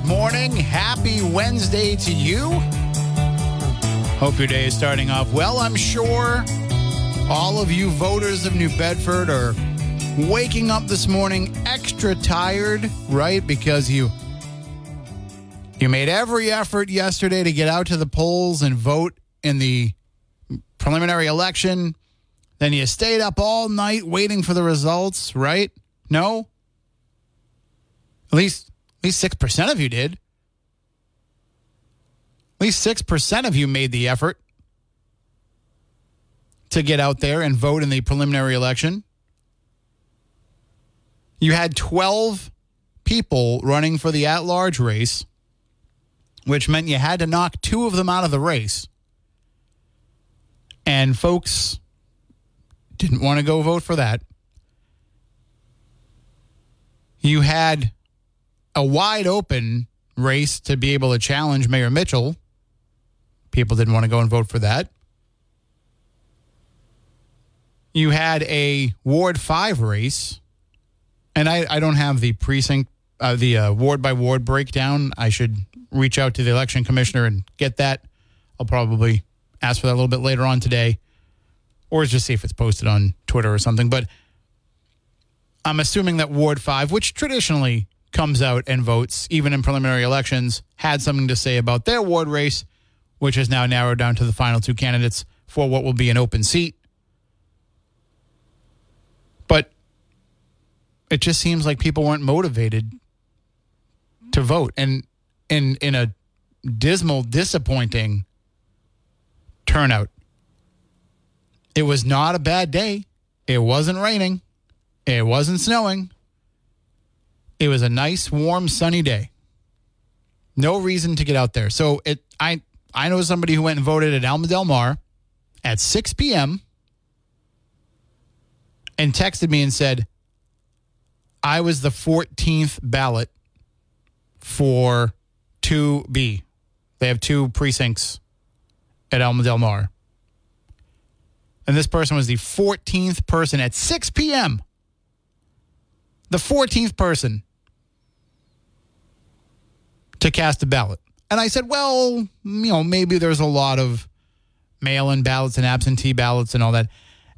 Good morning. Happy Wednesday to you. Hope your day is starting off well. I'm sure all of you voters of New Bedford are waking up this morning extra tired, right? Because you you made every effort yesterday to get out to the polls and vote in the preliminary election. Then you stayed up all night waiting for the results, right? No? At least at least 6% of you did. At least 6% of you made the effort to get out there and vote in the preliminary election. You had 12 people running for the at large race, which meant you had to knock two of them out of the race. And folks didn't want to go vote for that. You had a wide open race to be able to challenge Mayor Mitchell. People didn't want to go and vote for that. You had a Ward 5 race, and I, I don't have the precinct, uh, the uh, ward by ward breakdown. I should reach out to the election commissioner and get that. I'll probably ask for that a little bit later on today, or just see if it's posted on Twitter or something. But I'm assuming that Ward 5, which traditionally comes out and votes, even in preliminary elections, had something to say about their ward race, which is now narrowed down to the final two candidates for what will be an open seat. But it just seems like people weren't motivated to vote. And in in a dismal, disappointing turnout. It was not a bad day. It wasn't raining. It wasn't snowing. It was a nice, warm, sunny day. No reason to get out there. So it I I know somebody who went and voted at Alma Del Mar at 6 p.m. and texted me and said, I was the 14th ballot for 2B. They have two precincts at Alma Del Mar. And this person was the 14th person at 6 p.m. The 14th person to cast a ballot. And I said, well, you know, maybe there's a lot of mail in ballots and absentee ballots and all that.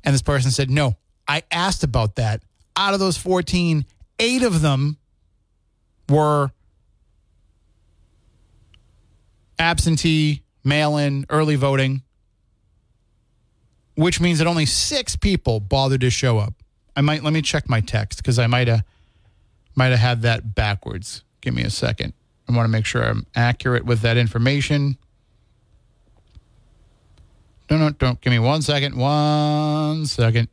And this person said, no, I asked about that. Out of those 14, eight of them were absentee, mail in, early voting, which means that only six people bothered to show up. I might let me check my text because I might have might have had that backwards. Give me a second. I want to make sure I'm accurate with that information. No, no, don't. Give me one second. One second.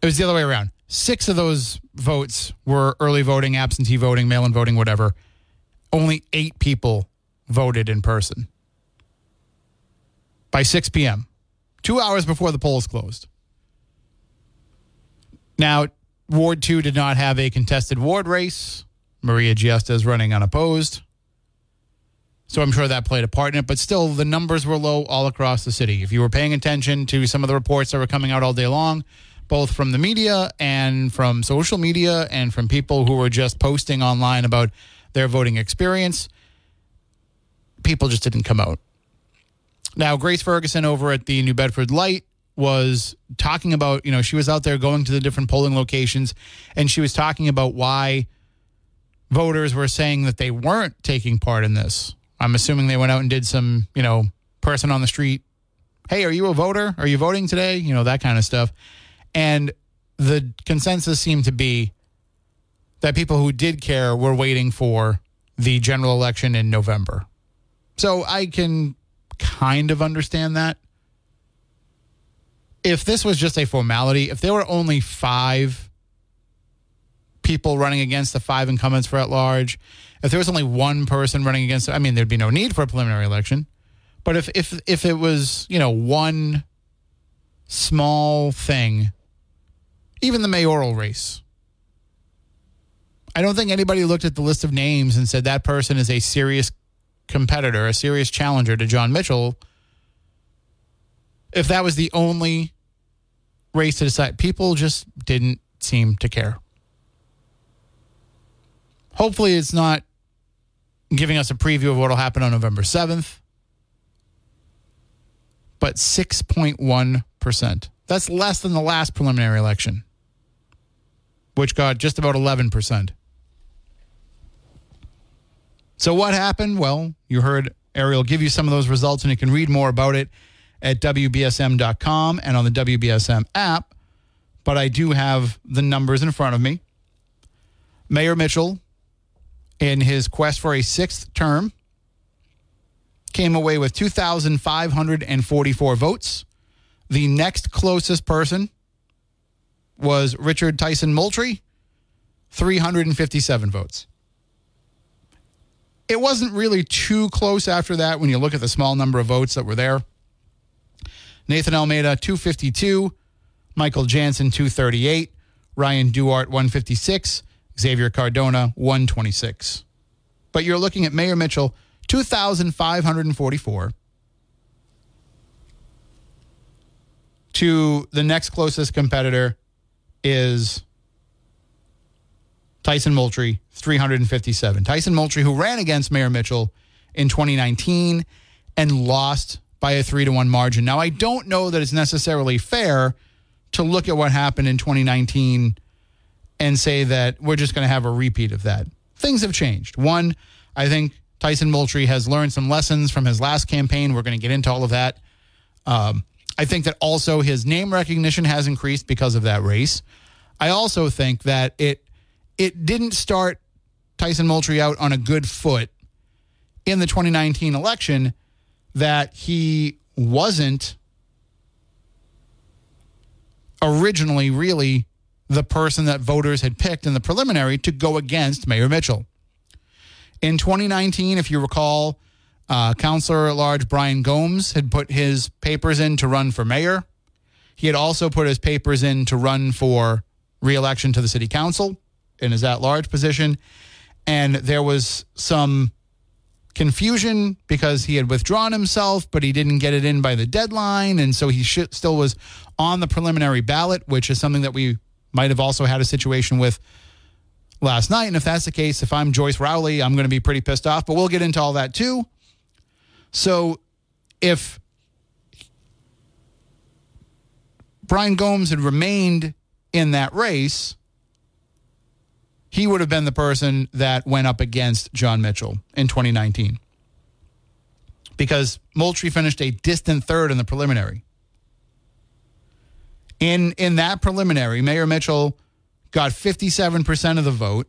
It was the other way around. Six of those votes were early voting, absentee voting, mail in voting, whatever. Only eight people voted in person. by 6 p.m., two hours before the polls closed. Now, Ward 2 did not have a contested ward race. Maria Giesta running unopposed. So I'm sure that played a part in it, but still, the numbers were low all across the city. If you were paying attention to some of the reports that were coming out all day long, both from the media and from social media and from people who were just posting online about their voting experience, people just didn't come out. Now, Grace Ferguson over at the New Bedford Light was talking about, you know, she was out there going to the different polling locations and she was talking about why voters were saying that they weren't taking part in this. I'm assuming they went out and did some, you know, person on the street, hey, are you a voter? Are you voting today? You know, that kind of stuff. And the consensus seemed to be that people who did care were waiting for the general election in November. So I can kind of understand that. If this was just a formality, if there were only five people running against the five incumbents for at large, if there was only one person running against, I mean, there'd be no need for a preliminary election. But if if if it was, you know, one small thing, even the mayoral race, I don't think anybody looked at the list of names and said that person is a serious competitor, a serious challenger to John Mitchell. If that was the only race to decide, people just didn't seem to care. Hopefully, it's not giving us a preview of what will happen on November 7th. But 6.1%. That's less than the last preliminary election, which got just about 11%. So, what happened? Well, you heard Ariel give you some of those results, and you can read more about it at WBSM.com and on the WBSM app. But I do have the numbers in front of me. Mayor Mitchell in his quest for a sixth term, came away with 2,544 votes. The next closest person was Richard Tyson Moultrie, 357 votes. It wasn't really too close after that when you look at the small number of votes that were there. Nathan Almeida, 252. Michael Jansen, 238. Ryan Duart, 156. Xavier Cardona, 126. But you're looking at Mayor Mitchell, 2,544. To the next closest competitor is Tyson Moultrie, 357. Tyson Moultrie, who ran against Mayor Mitchell in 2019 and lost by a three to one margin. Now, I don't know that it's necessarily fair to look at what happened in 2019 and say that we're just going to have a repeat of that. Things have changed. One, I think Tyson Moultrie has learned some lessons from his last campaign. We're going to get into all of that. Um, I think that also his name recognition has increased because of that race. I also think that it it didn't start Tyson Moultrie out on a good foot in the 2019 election that he wasn't originally really the person that voters had picked in the preliminary to go against Mayor Mitchell. In 2019, if you recall, uh, Councilor at large Brian Gomes had put his papers in to run for mayor. He had also put his papers in to run for reelection to the city council in his at large position. And there was some confusion because he had withdrawn himself, but he didn't get it in by the deadline. And so he still was on the preliminary ballot, which is something that we might have also had a situation with last night. And if that's the case, if I'm Joyce Rowley, I'm going to be pretty pissed off. But we'll get into all that too. So if Brian Gomes had remained in that race, he would have been the person that went up against John Mitchell in 2019. Because Moultrie finished a distant third in the preliminary. In in that preliminary, Mayor Mitchell got 57% of the vote.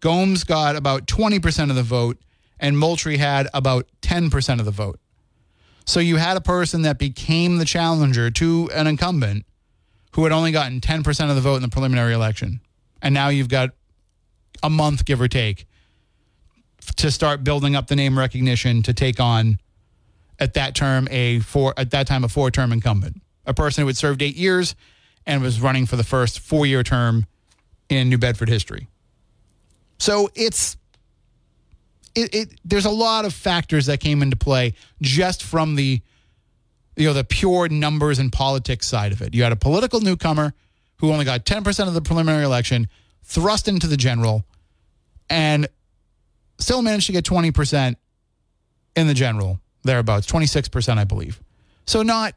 Gomes got about 20% of the vote, and Moultrie had about 10% of the vote. So you had a person that became the challenger to an incumbent who had only gotten 10% of the vote in the preliminary election. And now you've got a month, give or take, to start building up the name recognition to take on at that term a four at that time a four term incumbent, a person who had served eight years and was running for the first four year term in New Bedford history. So it's it, it there's a lot of factors that came into play just from the you know the pure numbers and politics side of it. You had a political newcomer who only got 10% of the preliminary election, thrust into the general, and still managed to get 20% in the general, thereabouts, 26%, I believe. So not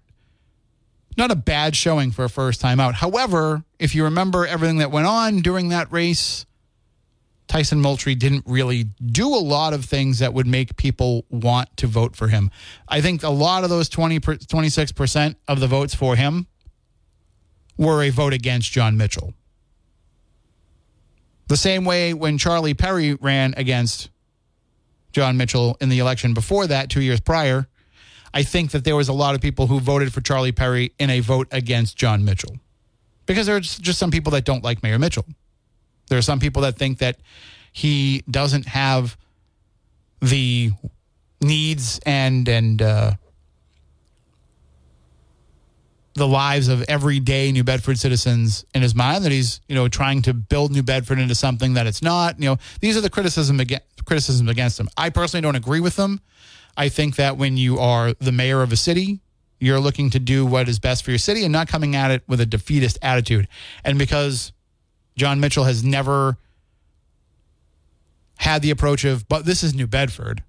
not a bad showing for a first time out. However, if you remember everything that went on during that race, Tyson Moultrie didn't really do a lot of things that would make people want to vote for him. I think a lot of those 20 26% of the votes for him were a vote against John Mitchell. The same way when Charlie Perry ran against John Mitchell in the election before that, two years prior, I think that there was a lot of people who voted for Charlie Perry in a vote against John Mitchell. Because there's just some people that don't like Mayor Mitchell. There are some people that think that he doesn't have the needs and and uh, the lives of everyday New Bedford citizens in his mind. That he's you know trying to build New Bedford into something that it's not. You know these are the criticism against criticisms against him. I personally don't agree with them. I think that when you are the mayor of a city, you're looking to do what is best for your city and not coming at it with a defeatist attitude. And because John Mitchell has never had the approach of, but this is New Bedford.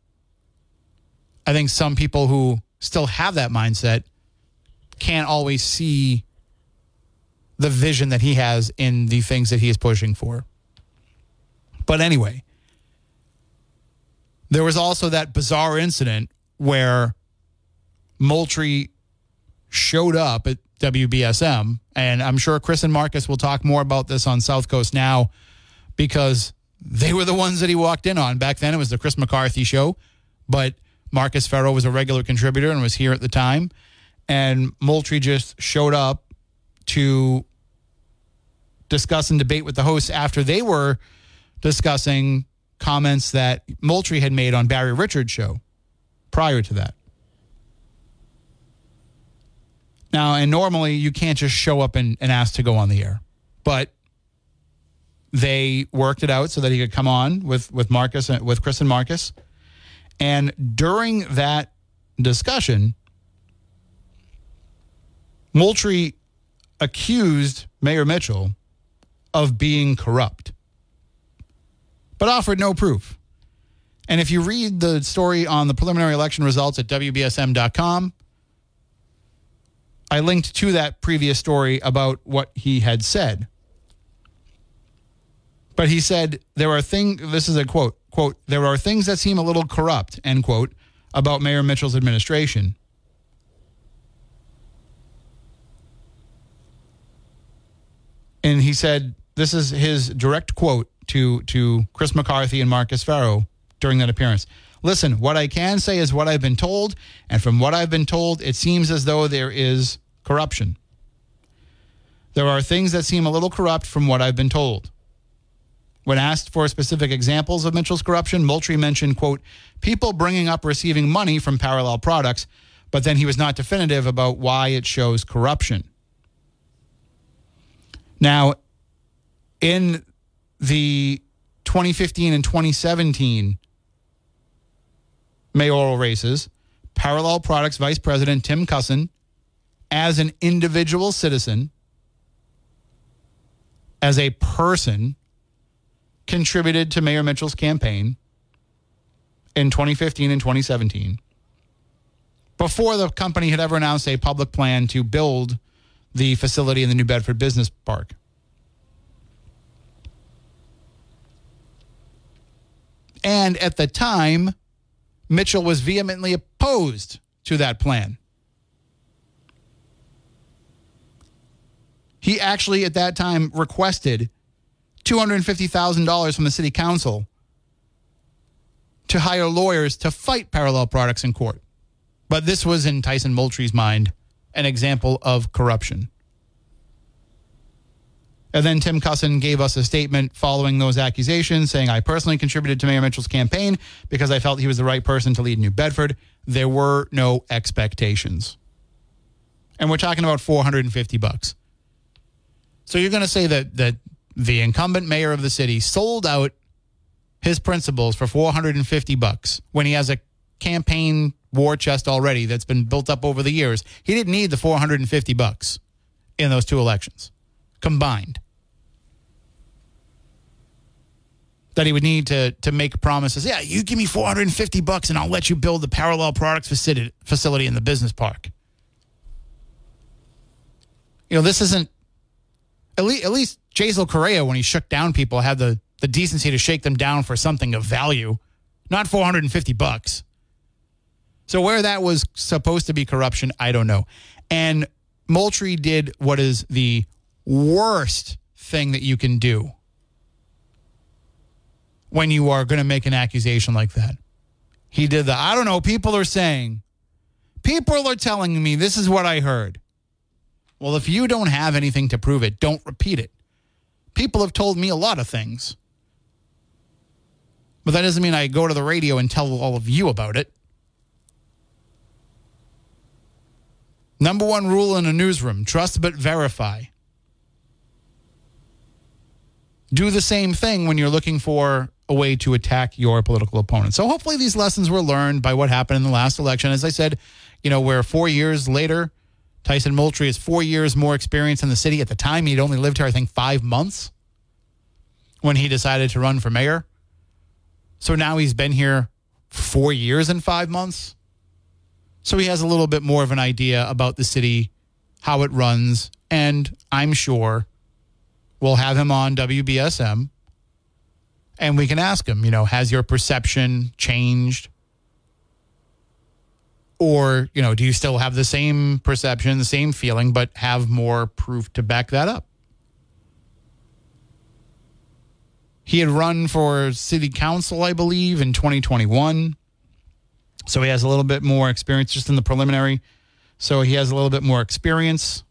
I think some people who still have that mindset can't always see the vision that he has in the things that he is pushing for. But anyway, there was also that bizarre incident where Moultrie showed up at WBSM. And I'm sure Chris and Marcus will talk more about this on South Coast now because they were the ones that he walked in on. Back then, it was the Chris McCarthy show, but Marcus Ferro was a regular contributor and was here at the time. And Moultrie just showed up to discuss and debate with the hosts after they were discussing comments that Moultrie had made on Barry Richards' show prior to that. Now, and normally you can't just show up and, and ask to go on the air, but they worked it out so that he could come on with with Marcus uh, with Chris and Marcus. And during that discussion, Moultrie accused Mayor Mitchell of being corrupt, but offered no proof. And if you read the story on the preliminary election results at WBSM.com, I linked to that previous story about what he had said. But he said there are things this is a quote, quote, there are things that seem a little corrupt, end quote, about Mayor Mitchell's administration. And he said this is his direct quote to to Chris McCarthy and Marcus Ferro during that appearance. Listen, what I can say is what I've been told, and from what I've been told, it seems as though there is corruption. There are things that seem a little corrupt from what I've been told. When asked for specific examples of Mitchell's corruption, Moultrie mentioned, quote, people bringing up receiving money from parallel products, but then he was not definitive about why it shows corruption. Now, in the 2015 and 2017 mayoral races, Parallel Products Vice President Tim Cusson, as an individual citizen, as a person, contributed to Mayor Mitchell's campaign in 2015 and 2017 before the company had ever announced a public plan to build the facility in the New Bedford Business Park. And at the time, Mitchell was vehemently opposed to that plan. He actually, at that time, requested $250,000 from the city council to hire lawyers to fight parallel products in court. But this was, in Tyson Moultrie's mind, an example of corruption. And then Tim Cusson gave us a statement following those accusations saying, I personally contributed to Mayor Mitchell's campaign because I felt he was the right person to lead New Bedford. There were no expectations. And we're talking about 450 bucks. So you're going to say that that the incumbent mayor of the city sold out his principles for 450 bucks when he has a campaign war chest already that's been built up over the years. He didn't need the 450 bucks in those two elections combined. That he would need to to make promises. Yeah, you give me 450 bucks and I'll let you build the parallel products facility in the business park. You know, this isn't at least, at least Jasiel Correia, when he shook down people, had the, the decency to shake them down for something of value, not 450 bucks. So where that was supposed to be corruption, I don't know. And Moultrie did what is the worst thing that you can do when you are going to make an accusation like that. He did the, I don't know, people are saying, people are telling me this is what I heard. Well, if you don't have anything to prove it, don't repeat it. People have told me a lot of things. But that doesn't mean I go to the radio and tell all of you about it. Number one rule in a newsroom trust but verify. Do the same thing when you're looking for a way to attack your political opponent. So hopefully these lessons were learned by what happened in the last election. As I said, you know, we're four years later. Tyson Moultrie has four years more experience in the city. At the time, he'd only lived here, I think, five months when he decided to run for mayor. So now he's been here four years and five months. So he has a little bit more of an idea about the city, how it runs, and I'm sure we'll have him on WBSM and we can ask him, you know, has your perception changed? Or, you know, do you still have the same perception, the same feeling, but have more proof to back that up? He had run for city council, I believe, in 2021. So he has a little bit more experience just in the preliminary. So he has a little bit more experience.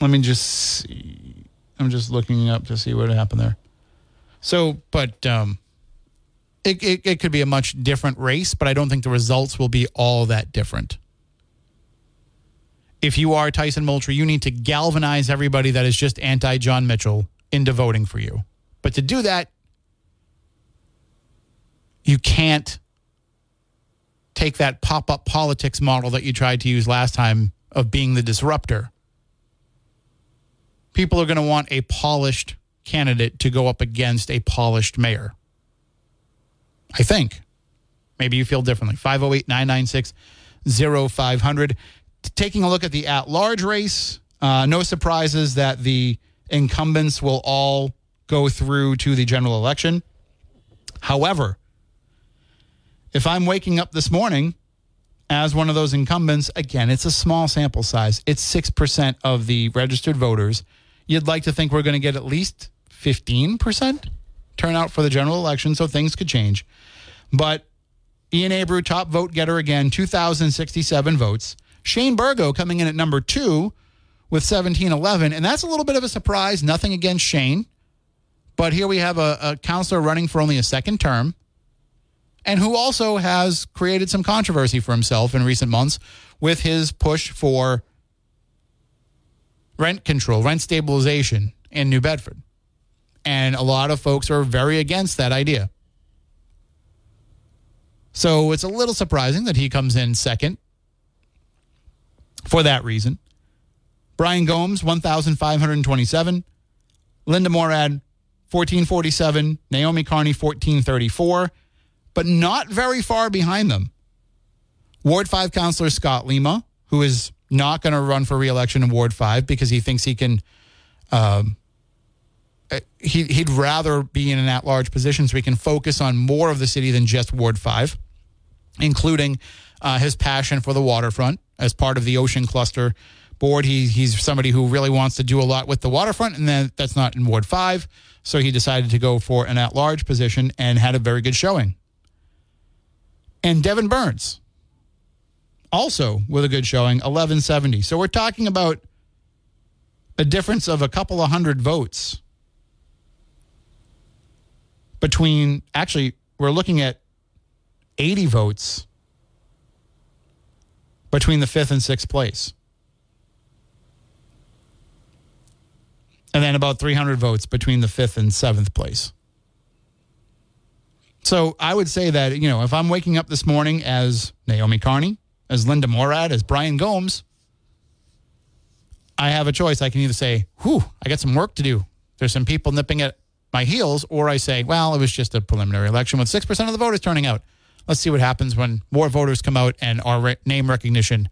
Let me just see. I'm just looking up to see what happened there. So, but um, it, it, it could be a much different race, but I don't think the results will be all that different. If you are Tyson Moultrie, you need to galvanize everybody that is just anti John Mitchell into voting for you. But to do that, you can't take that pop up politics model that you tried to use last time of being the disruptor. People are going to want a polished candidate to go up against a polished mayor. I think. Maybe you feel differently. 508 996 0500. Taking a look at the at large race, uh, no surprises that the incumbents will all go through to the general election. However, if I'm waking up this morning as one of those incumbents, again, it's a small sample size. It's 6% of the registered voters. You'd like to think we're going to get at least 15% turnout for the general election, so things could change. But Ian Abreu, top vote getter again, 2,067 votes. Shane Burgo coming in at number two with 1711. And that's a little bit of a surprise. Nothing against Shane. But here we have a, a counselor running for only a second term and who also has created some controversy for himself in recent months with his push for rent control, rent stabilization in New Bedford. And a lot of folks are very against that idea. So it's a little surprising that he comes in second for that reason. Brian Gomes, 1,527. Linda Morad, 1447. Naomi Carney, 1434. But not very far behind them. Ward 5 Councilor Scott Lima, who is not going to run for reelection in Ward 5 because he thinks he can. Um, he, he'd rather be in an at large position so he can focus on more of the city than just Ward 5, including uh, his passion for the waterfront as part of the Ocean Cluster board. He, he's somebody who really wants to do a lot with the waterfront, and then that's not in Ward 5. So he decided to go for an at large position and had a very good showing. And Devin Burns, also with a good showing, 1170. So we're talking about a difference of a couple of hundred votes between, actually, we're looking at 80 votes between the fifth and sixth place. And then about 300 votes between the fifth and seventh place. So I would say that, you know, if I'm waking up this morning as Naomi Carney, as Linda Morad, as Brian Gomes, I have a choice. I can either say, whew, I got some work to do. There's some people nipping at my heels, or I say, well, it was just a preliminary election with 6% of the voters turning out. Let's see what happens when more voters come out and our re- name recognition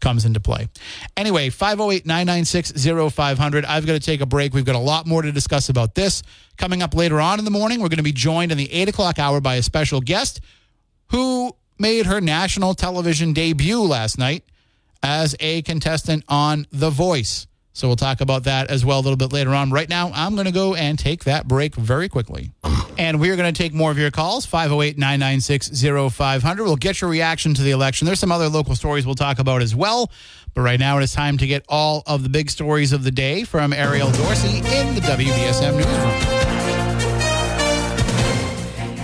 comes into play. Anyway, 508 996 0500. I've got to take a break. We've got a lot more to discuss about this. Coming up later on in the morning, we're going to be joined in the 8 o'clock hour by a special guest who made her national television debut last night as a contestant on The Voice. So we'll talk about that as well a little bit later on. Right now, I'm going to go and take that break very quickly. And we're going to take more of your calls 508 996 0500. We'll get your reaction to the election. There's some other local stories we'll talk about as well. But right now, it is time to get all of the big stories of the day from Ariel Dorsey in the WBSM Newsroom.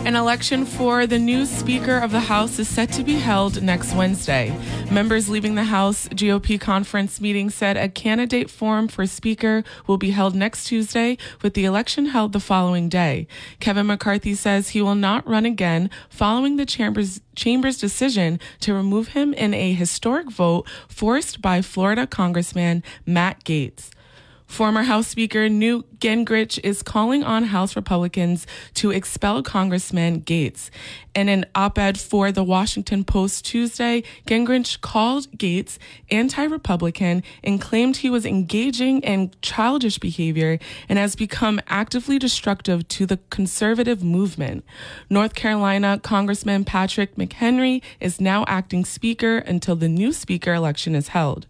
An election for the new Speaker of the House is set to be held next Wednesday. Members leaving the House GOP conference meeting said a candidate forum for Speaker will be held next Tuesday, with the election held the following day. Kevin McCarthy says he will not run again following the Chamber's, Chamber's decision to remove him in a historic vote forced by Florida Congressman Matt Gaetz. Former House Speaker Newt Gingrich is calling on House Republicans to expel Congressman Gaetz. In an op ed for the Washington Post Tuesday, Gingrich called Gaetz anti Republican and claimed he was engaging in childish behavior and has become actively destructive to the conservative movement. North Carolina Congressman Patrick McHenry is now acting Speaker until the new Speaker election is held.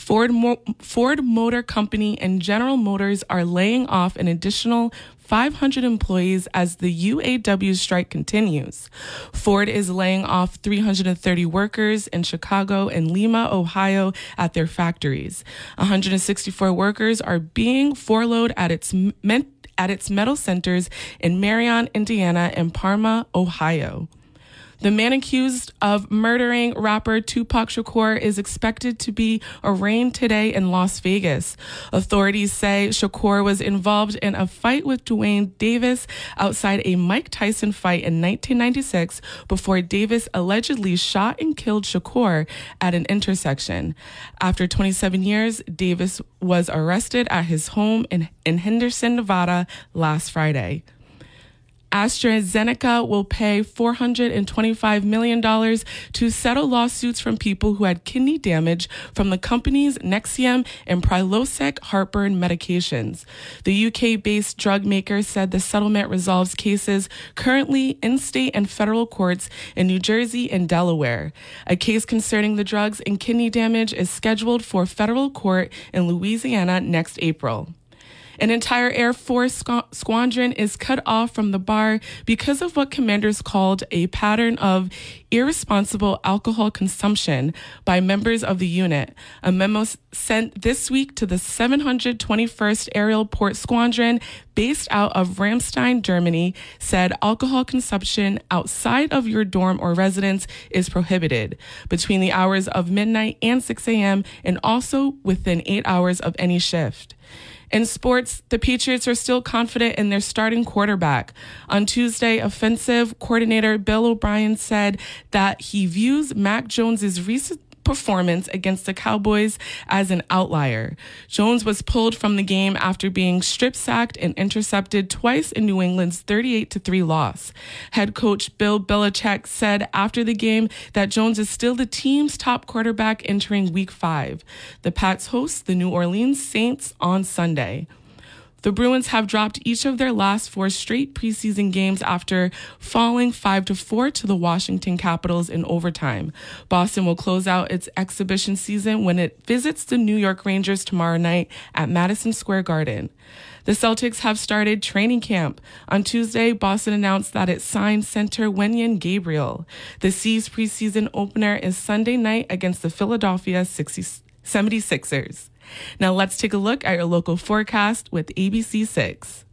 Ford, Mo- Ford Motor Company and General Motors are laying off an additional 500 employees as the UAW strike continues. Ford is laying off 330 workers in Chicago and Lima, Ohio at their factories. 164 workers are being furloughed at its at its metal centers in Marion, Indiana and Parma, Ohio. The man accused of murdering rapper Tupac Shakur is expected to be arraigned today in Las Vegas. Authorities say Shakur was involved in a fight with Dwayne Davis outside a Mike Tyson fight in 1996 before Davis allegedly shot and killed Shakur at an intersection. After 27 years, Davis was arrested at his home in, in Henderson, Nevada last Friday. AstraZeneca will pay $425 million to settle lawsuits from people who had kidney damage from the company's Nexium and Prilosec heartburn medications. The UK based drug maker said the settlement resolves cases currently in state and federal courts in New Jersey and Delaware. A case concerning the drugs and kidney damage is scheduled for federal court in Louisiana next April. An entire Air Force squadron is cut off from the bar because of what commanders called a pattern of irresponsible alcohol consumption by members of the unit. A memo sent this week to the 721st Aerial Port Squadron based out of Ramstein, Germany, said alcohol consumption outside of your dorm or residence is prohibited between the hours of midnight and 6 a.m. and also within eight hours of any shift. In sports, the Patriots are still confident in their starting quarterback. On Tuesday, offensive coordinator Bill O'Brien said that he views Mac Jones's recent performance against the Cowboys as an outlier. Jones was pulled from the game after being strip sacked and intercepted twice in New England's 38 3 loss. Head coach Bill Belichick said after the game that Jones is still the team's top quarterback entering week five. The Pats host the New Orleans Saints on Sunday. The Bruins have dropped each of their last four straight preseason games after falling 5 to 4 to the Washington Capitals in overtime. Boston will close out its exhibition season when it visits the New York Rangers tomorrow night at Madison Square Garden. The Celtics have started training camp. On Tuesday, Boston announced that it signed center Wenyen Gabriel. The C's preseason opener is Sunday night against the Philadelphia 76ers. Now let's take a look at your local forecast with ABC6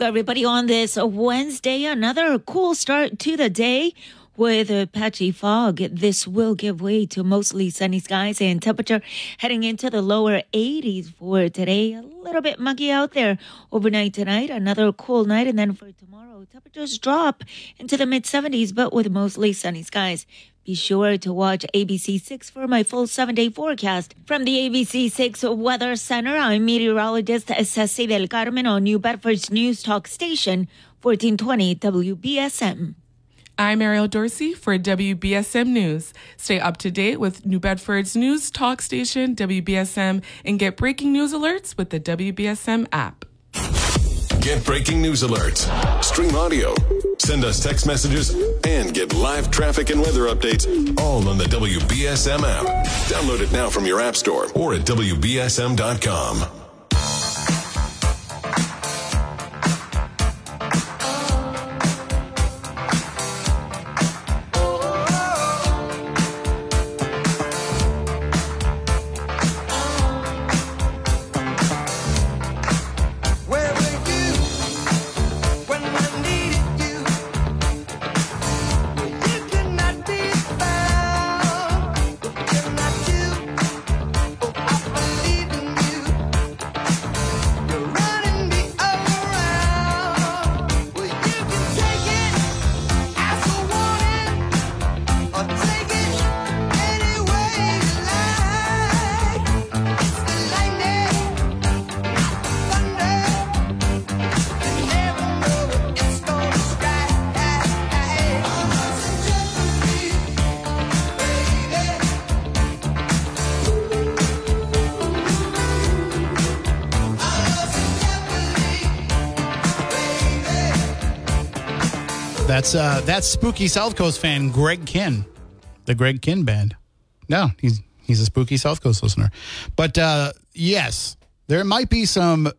everybody on this Wednesday. Another cool start to the day with a patchy fog. This will give way to mostly sunny skies and temperature heading into the lower 80s for today. A little bit muggy out there overnight tonight. Another cool night. And then for tomorrow, temperatures drop into the mid 70s, but with mostly sunny skies. Be sure to watch ABC6 for my full seven day forecast. From the ABC6 Weather Center, I'm meteorologist Ceci del Carmen on New Bedford's News Talk Station, 1420 WBSM. I'm Ariel Dorsey for WBSM News. Stay up to date with New Bedford's news talk station, WBSM, and get breaking news alerts with the WBSM app. Get breaking news alerts, stream audio, send us text messages, and get live traffic and weather updates all on the WBSM app. Download it now from your app store or at WBSM.com. That's uh, that's spooky South Coast fan Greg Kihn, the Greg Kihn band. No, he's he's a spooky South Coast listener. But uh, yes, there might be some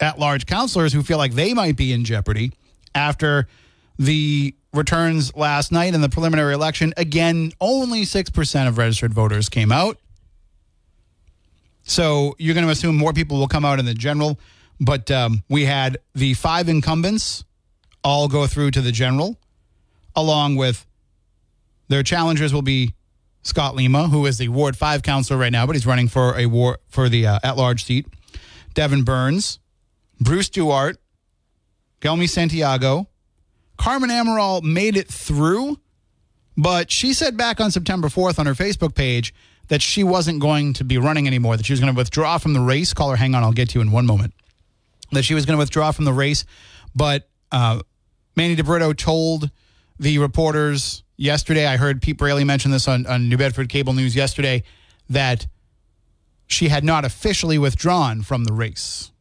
at-large counselors who feel like they might be in jeopardy after the returns last night in the preliminary election. Again, only six percent of registered voters came out. So you're going to assume more people will come out in the general. But um, we had the five incumbents all go through to the general, along with their challengers will be Scott Lima, who is the Ward Five councilor right now, but he's running for a war for the uh, at-large seat. Devin Burns, Bruce Duarte, Gelmi Santiago, Carmen Amaral made it through, but she said back on September 4th on her Facebook page that she wasn't going to be running anymore, that she was going to withdraw from the race. Call her, hang on, I'll get to you in one moment. That she was going to withdraw from the race, but uh, Manny DeBrito told the reporters yesterday, I heard Pete Braley mention this on, on New Bedford Cable News yesterday, that she had not officially withdrawn from the race.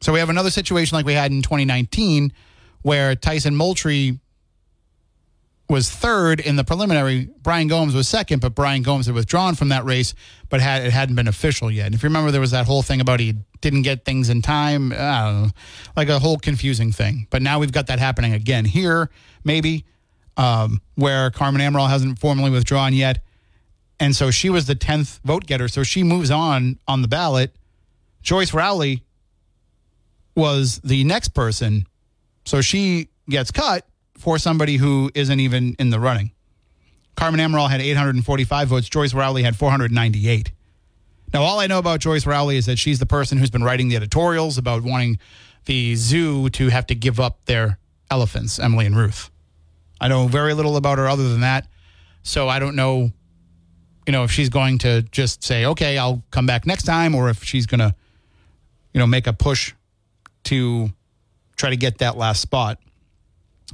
So we have another situation like we had in 2019 where Tyson Moultrie was third in the preliminary. Brian Gomes was second, but Brian Gomes had withdrawn from that race, but had it hadn't been official yet. And if you remember, there was that whole thing about he didn't get things in time, know, like a whole confusing thing. But now we've got that happening again here, maybe, um, where Carmen Amaral hasn't formally withdrawn yet, and so she was the tenth vote getter. So she moves on on the ballot. Joyce Rowley was the next person, so she gets cut for somebody who isn't even in the running. Carmen Amaral had 845 votes. Joyce Rowley had 498. Now, all I know about Joyce Rowley is that she's the person who's been writing the editorials about wanting the zoo to have to give up their elephants, Emily and Ruth. I know very little about her other than that. So I don't know, you know, if she's going to just say, okay, I'll come back next time, or if she's going to, you know, make a push to try to get that last spot.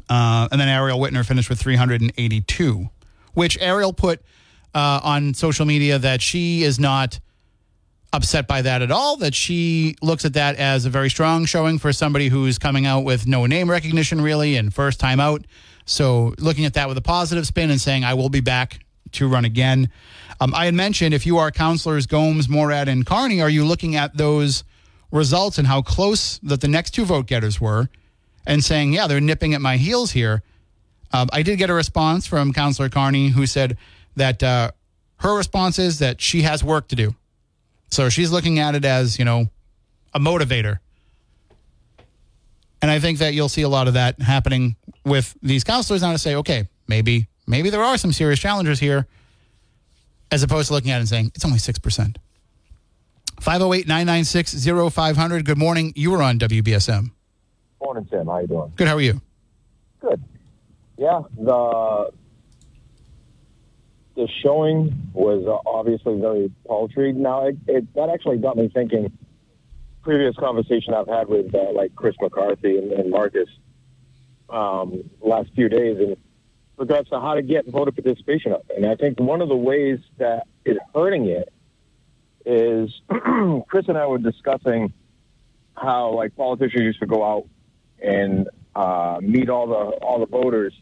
Uh, and then Ariel Whitner finished with 382, which Ariel put uh, on social media that she is not upset by that at all, that she looks at that as a very strong showing for somebody who's coming out with no name recognition, really, and first time out. So looking at that with a positive spin and saying, I will be back to run again. Um, I had mentioned if you are counselors Gomes, Morad, and Carney, are you looking at those results and how close that the next two vote getters were, and saying, yeah, they're nipping at my heels here. Um, I did get a response from Councillor Carney who said that uh, her response is that she has work to do. So she's looking at it as, you know, a motivator. And I think that you'll see a lot of that happening with these counselors now to say, okay, maybe maybe there are some serious challenges here, as opposed to looking at it and saying it's only six percent. 508 996 0500. Good morning. You were on WBSM. Morning, Tim. How you doing? Good. How are you? Good. Yeah, the the showing was uh, obviously very paltry. Now, it, it that actually got me thinking. Previous conversation I've had with uh, like Chris McCarthy and, and Marcus um, last few days in regards to how to get voter participation up, and I think one of the ways that is hurting it is Chris and I were discussing how like politicians used to go out and uh, meet all the all the voters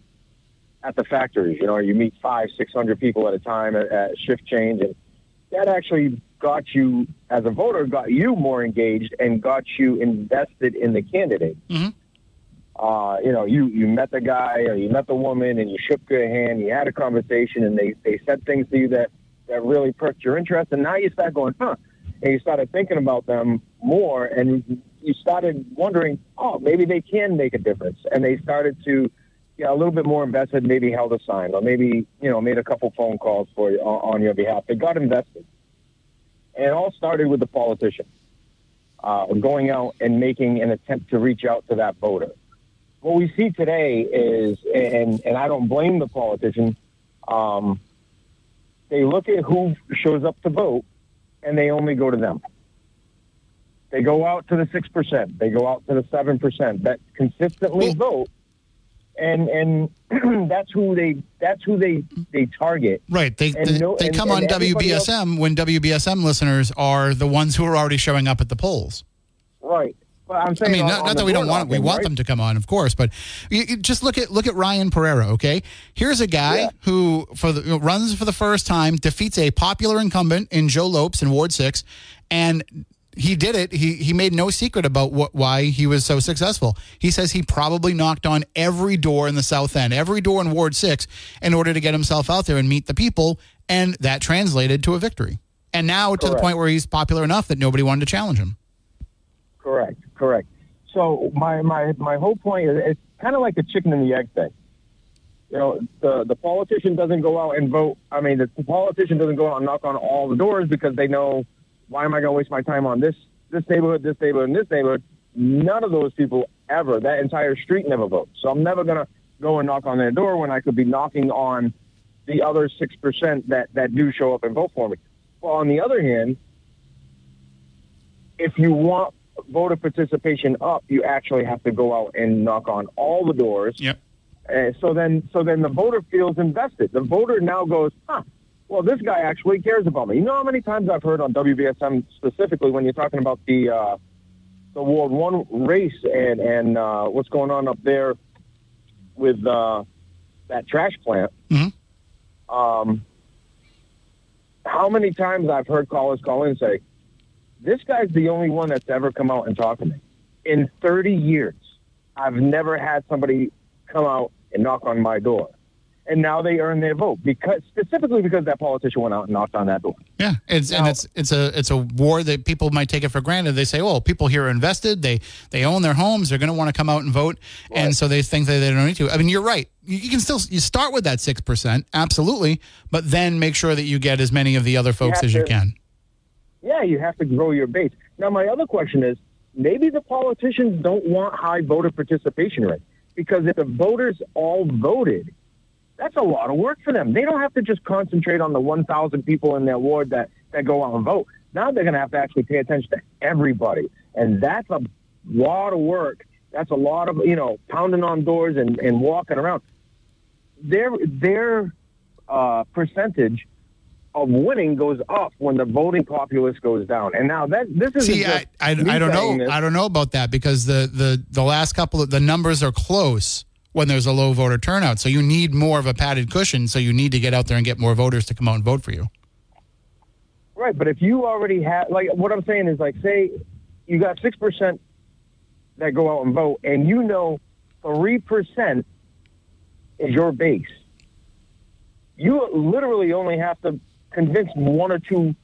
at the factories. You know, you meet five, six hundred people at a time at, at shift change, and that actually got you as a voter, got you more engaged and got you invested in the candidate. Mm-hmm. Uh, you know, you you met the guy or you met the woman, and you shook their hand, you had a conversation, and they they said things to you that that really perked your interest, and now you start going, huh, and you started thinking about them more, and you started wondering, oh, maybe they can make a difference, and they started to get a little bit more invested, maybe held a sign, or maybe you know made a couple phone calls for you on, on your behalf. They got invested, and it all started with the politician uh, going out and making an attempt to reach out to that voter. What we see today is, and and I don't blame the politician. Um, they look at who shows up to vote, and they only go to them. They go out to the six percent. They go out to the seven percent that consistently Well- vote, and and that's who they that's who they they target. Right. They And they, no- they and- come and on else- WBSM when WBSM listeners are the ones who are already showing up at the polls. Right. I'm I mean, on- not, on not that we don't want we knocking, want right? them to come on, of course, but you, you just look at look at Ryan Pereira. Okay, here's a guy Yeah. who for the, runs for the first time, defeats a popular incumbent in Joe Lopes in Ward Six, and he did it. He he made no secret about what why he was so successful. He says he probably knocked on every door in the South End, every door in Ward Six, in order to get himself out there and meet the people, and that translated to a victory. And now to the point where he's popular enough that nobody wanted to challenge him. Correct, correct. So my my my whole point is it's kind of like the chicken and the egg thing. You know, the the politician doesn't go out and vote. I mean, the politician doesn't go out and knock on all the doors because they know why am I going to waste my time on this this neighborhood, this neighborhood, and this neighborhood. None of those people ever. That entire street never votes. So I'm never going to go and knock on their door when I could be knocking on the other six percent that that do show up and vote for me. Well, on the other hand, if you want voter participation up, you actually have to go out and knock on all the doors. Yep. Uh, so then, so then the voter feels invested. The voter now goes, huh? Well, this guy actually cares about me. You know how many times I've heard on WBSM specifically when you're talking about the uh, the Ward One race and and uh, what's going on up there with uh, that trash plant. Mhm. Um, how many times I've heard callers call in and say, "This guy's the only one that's ever come out and talked to me." In 30 years, I've never had somebody come out and knock on my door. And now they earn their vote because specifically because that politician went out and knocked on that door. Yeah, it's and it's it's a it's a war that people might take it for granted. They say, "Oh, people here are invested. They they own their homes. They're going to want to come out and vote," and so they think that they don't need to. I mean, you're right. You, you can still you start with that six percent, absolutely, but then make sure that you get as many of the other folks have as you can. Yeah, you have to grow your base. Now, my other question is maybe the politicians don't want high voter participation rate because if the voters all voted, that's a lot of work for them. They don't have to just concentrate on the 1,000 people in their ward that, that go out and vote. Now they're going to have to actually pay attention to everybody. And that's a lot of work. That's a lot of, you know, pounding on doors and, and walking around. Their, their uh, percentage of winning goes up when the voting populace goes down. And now that this is See, I, I, I don't know. I don't know about that because the, the, the last couple of the numbers are close when there's a low voter turnout. So you need more of a padded cushion. So you need to get out there and get more voters to come out and vote for you. Right, but if you already have, like, what I'm saying is, like, say, you got six percent that go out and vote, and you know three percent is your base. You literally only have to convince one or two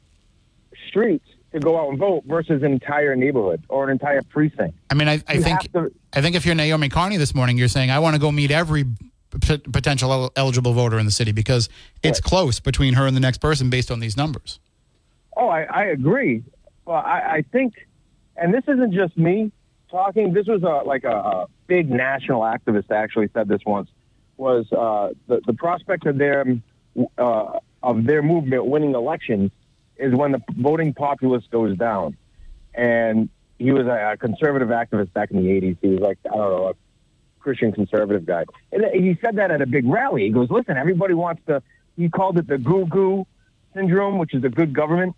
streets to go out and vote versus an entire neighborhood or an entire precinct. I mean, I, I think to- I think if you're Naomi Carney this morning, you're saying I want to go meet every p- potential el- eligible voter in the city because it's close between her and the next person based on these numbers. Oh, I, I agree. Well, I, I think, and this isn't just me talking. This was a like a, a big national activist actually said this once. Was uh, the the prospect of their uh, of their movement winning elections is when the voting populace goes down, and he was a, conservative activist back in the '80s. He was like I don't know a Christian conservative guy, and he said that at a big rally. He goes, "Listen, everybody wants to." He called it the "goo goo syndrome," which is a good government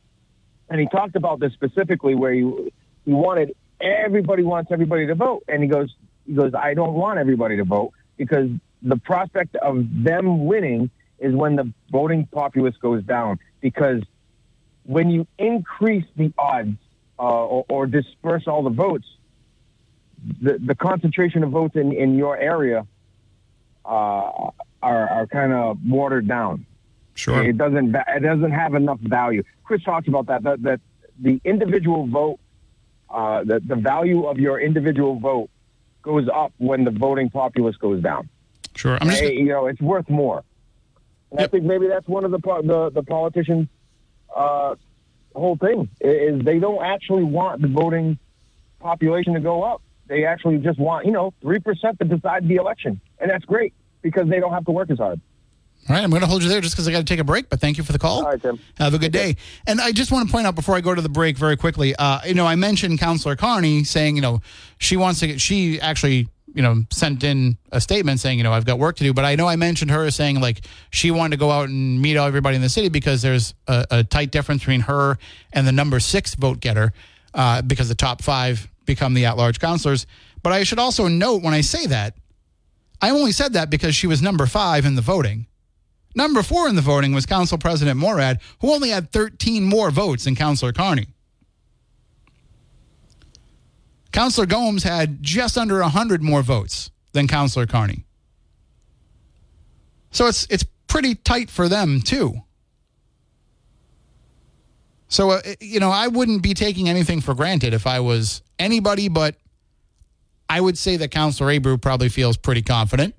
and he talked about this specifically where he he wanted everybody wants everybody to vote and he goes he goes I don't want everybody to vote because the prospect of them winning is when the voting populace goes down because when you increase the odds uh, or, or disperse all the votes the, the concentration of votes in, in your area uh, are, are kind of watered down Sure. it doesn't. It doesn't have enough value. Chris talks about that. That, that the individual vote, uh, the the value of your individual vote goes up when the voting populace goes down. Sure. I'm just Hey, you know, it's worth more. And I think maybe that's one of the the, the politicians' uh, whole thing is they don't actually want the voting population to go up. They actually just want you know three percent to decide the election, and that's great because they don't have to work as hard. All right, I'm going to hold you there just because I got to take a break. But thank you for the call. All right, Tim. Have a good day. And I just want to point out before I go to the break very quickly. Uh, you know, I mentioned Councilor Carney saying, you know, she wants to get. She actually, you know, sent in a statement saying, you know, I've got work to do. But I know I mentioned her saying like she wanted to go out and meet everybody in the city because there's a, a tight difference between her and the number six vote getter uh, because the top five become the at-large councilors. But I should also note when I say that, I only said that because she was number five in the voting. Number four in the voting was Council President Morad, who only had 13 more votes than Councilor Carney. Councilor Gomes had just under 100 more votes than Councilor Carney. So it's it's pretty tight for them too. So uh, you know, I wouldn't be taking anything for granted if I was anybody, but I would say that Councilor Abreu probably feels pretty confident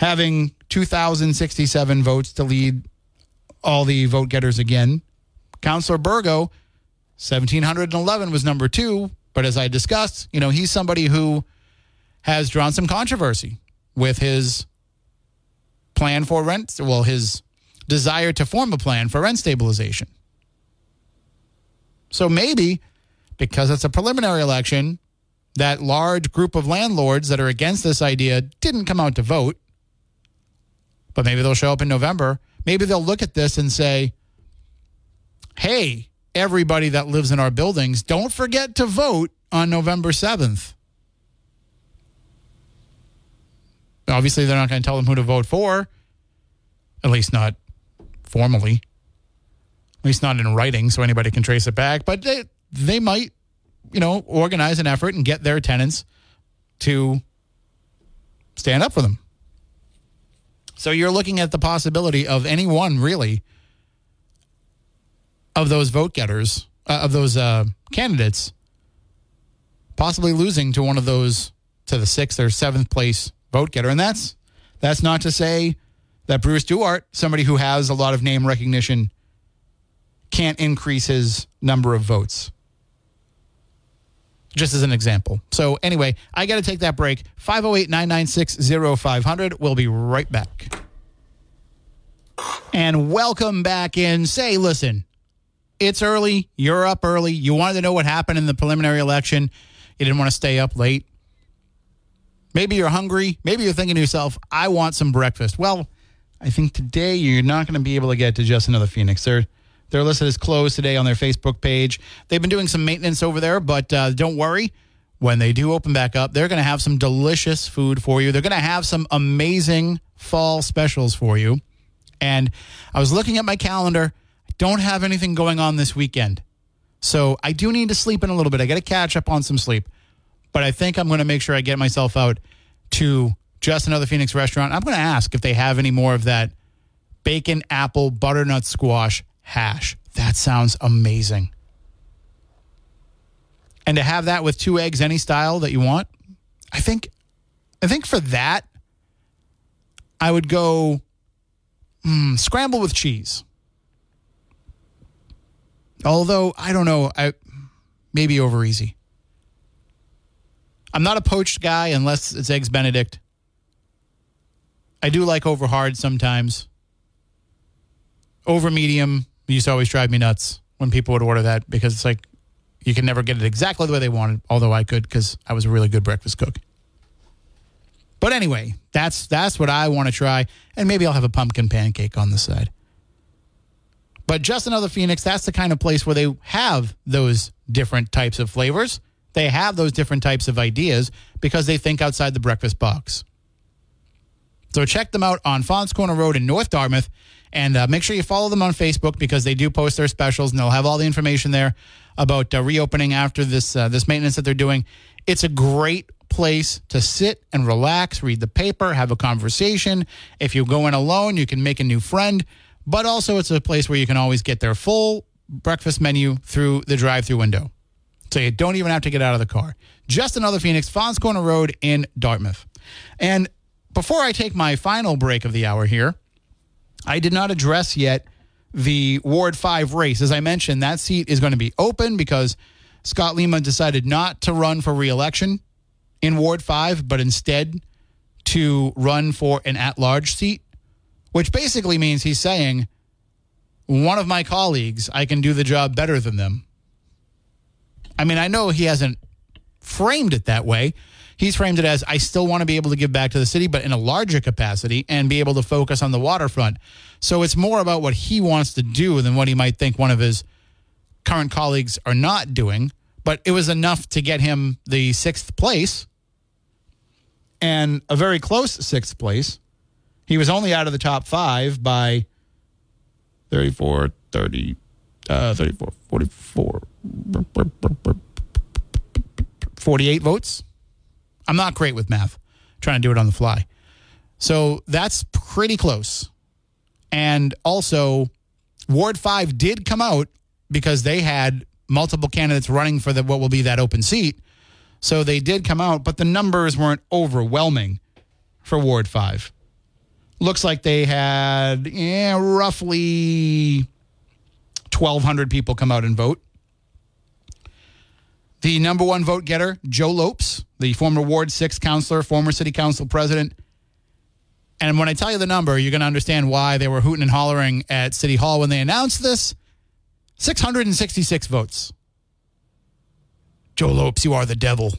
having 2,067 votes to lead all the vote getters again. Councilor Burgo, 1,711 was number two. But as I discussed, you know, he's somebody who has drawn some controversy with his plan for rent, well, his desire to form a plan for rent stabilization. So maybe because it's a preliminary election, that large group of landlords that are against this idea didn't come out to vote but maybe they'll show up in November. Maybe they'll look at this and say, hey, everybody that lives in our buildings, don't forget to vote on November 7th. Obviously, they're not going to tell them who to vote for, at least not formally, at least not in writing so anybody can trace it back. But they, they might, you know, organize an effort and get their tenants to stand up for them. So you're looking at the possibility of anyone really, of those vote getters, uh, of those uh, candidates, possibly losing to one of those to the sixth or seventh place vote getter. And that's that's not to say that Bruce Duarte, somebody who has a lot of name recognition, can't increase his number of votes. Just as an example. So, anyway, I got to take that break. 508 996 0500. We'll be right back. And welcome back in. Say, listen, it's early. You're up early. You wanted to know what happened in the preliminary election. You didn't want to stay up late. Maybe you're hungry. Maybe you're thinking to yourself, I want some breakfast. Well, I think today you're not going to be able to get to just another Phoenix. They're they're listed as closed today on their Facebook page. They've been doing some maintenance over there, but uh, don't worry. When they do open back up, they're going to have some delicious food for you. They're going to have some amazing fall specials for you. And I was looking at my calendar. Don't have anything going on this weekend. So I do need to sleep in a little bit. I got to catch up on some sleep. But I think I'm going to make sure I get myself out to just another Phoenix restaurant. I'm going to ask if they have any more of that bacon, apple, butternut squash hash. That sounds amazing. And to have that with two eggs, any style that you want, I think, I think for that, I would go mm, scramble with cheese. Although I don't know, I maybe over easy. I'm not a poached guy unless it's eggs Benedict. I do like over hard sometimes. Over medium used to always drive me nuts when people would order that because it's like you can never get it exactly the way they wanted, although I could because I was a really good breakfast cook. But anyway, that's that's what I want to try, and maybe I'll have a pumpkin pancake on the side. But just another Phoenix, that's the kind of place where they have those different types of flavors. They have those different types of ideas because they think outside the breakfast box. So check them out on Faunce Corner Road in North Dartmouth. And uh, make sure you follow them on Facebook because they do post their specials and they'll have all the information there about uh, reopening after this uh, this maintenance that they're doing. It's a great place to sit and relax, read the paper, have a conversation. If you go in alone, you can make a new friend. But also, it's a place where you can always get their full breakfast menu through the drive-through window, so you don't even have to get out of the car. Just another Phoenix, Faunce Corner Road in Dartmouth. And before I take my final break of the hour here, I did not address yet the Ward 5 race. As I mentioned, that seat is going to be open because Scott Lima decided not to run for reelection in Ward 5, but instead to run for an at large seat, which basically means he's saying, one of my colleagues, I can do the job better than them. I mean, I know he hasn't framed it that way, He's framed it as I still want to be able to give back to the city, but in a larger capacity and be able to focus on the waterfront. So it's more about what he wants to do than what he might think one of his current colleagues are not doing. But it was enough to get him the sixth place and a very close sixth place. He was only out of the top five by 34, 30, uh, 34, 44, 48 votes. I'm not great with math, trying to do it on the fly. So that's pretty close. And also, Ward 5 did come out because they had multiple candidates running for the, what will be that open seat. So they did come out, but the numbers weren't overwhelming for Ward 5. Looks like they had yeah, roughly 1,200 people come out and vote. The number one vote getter, Joe Lopes, the former Ward 6 councilor, former city council president. And when I tell you the number, you're going to understand why they were hooting and hollering at City Hall when they announced this 666 votes. Joe Lopes, you are the devil.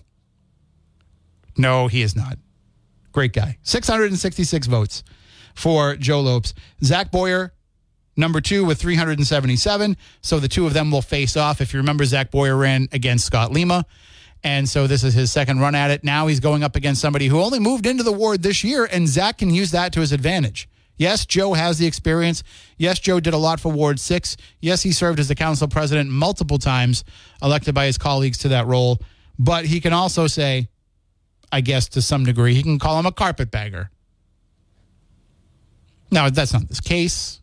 No, he is not. Great guy. 666 votes for Joe Lopes. Zach Boyer, number two with 377. So the two of them will face off. If you remember, Zach Boyer ran against Scott Lima. And so this is his second run at it. Now he's going up against somebody who only moved into the ward this year, and Zach can use that to his advantage. Yes, Joe has the experience. Yes, Joe did a lot for Ward 6. Yes, he served as the council president multiple times, elected by his colleagues to that role. But he can also say, I guess to some degree, he can call him a carpetbagger. Now, that's not this case.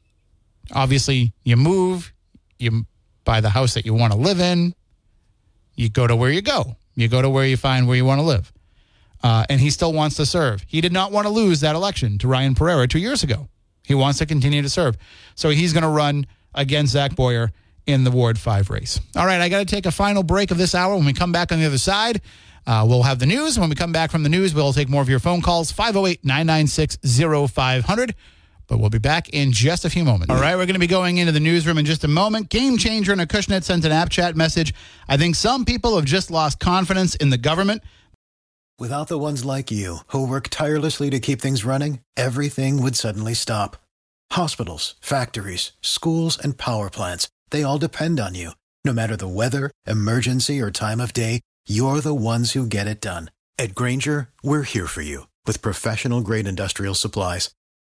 Obviously, you move, you buy the house that you want to live in, you go to where you go. You go to where you find where you want to live. Uh, and he still wants to serve. He did not want to lose that election to Ryan Pereira two years ago. He wants to continue to serve. So he's going to run against Zach Boyer in the Ward 5 race. All right, I got to take a final break of this hour. When we come back on the other side, uh, we'll have the news. When we come back from the news, we'll take more of your phone calls 508 996 0500 but we'll be back in just a few moments. All right, we're going to be going into the newsroom in just a moment. Game changer and Acushnet sent an app chat message. I think some people have just lost confidence in the government. Without the ones like you, who work tirelessly to keep things running, everything would suddenly stop. Hospitals, factories, schools, and power plants, they all depend on you. No matter the weather, emergency, or time of day, you're the ones who get it done. At Grainger, we're here for you with professional grade industrial supplies.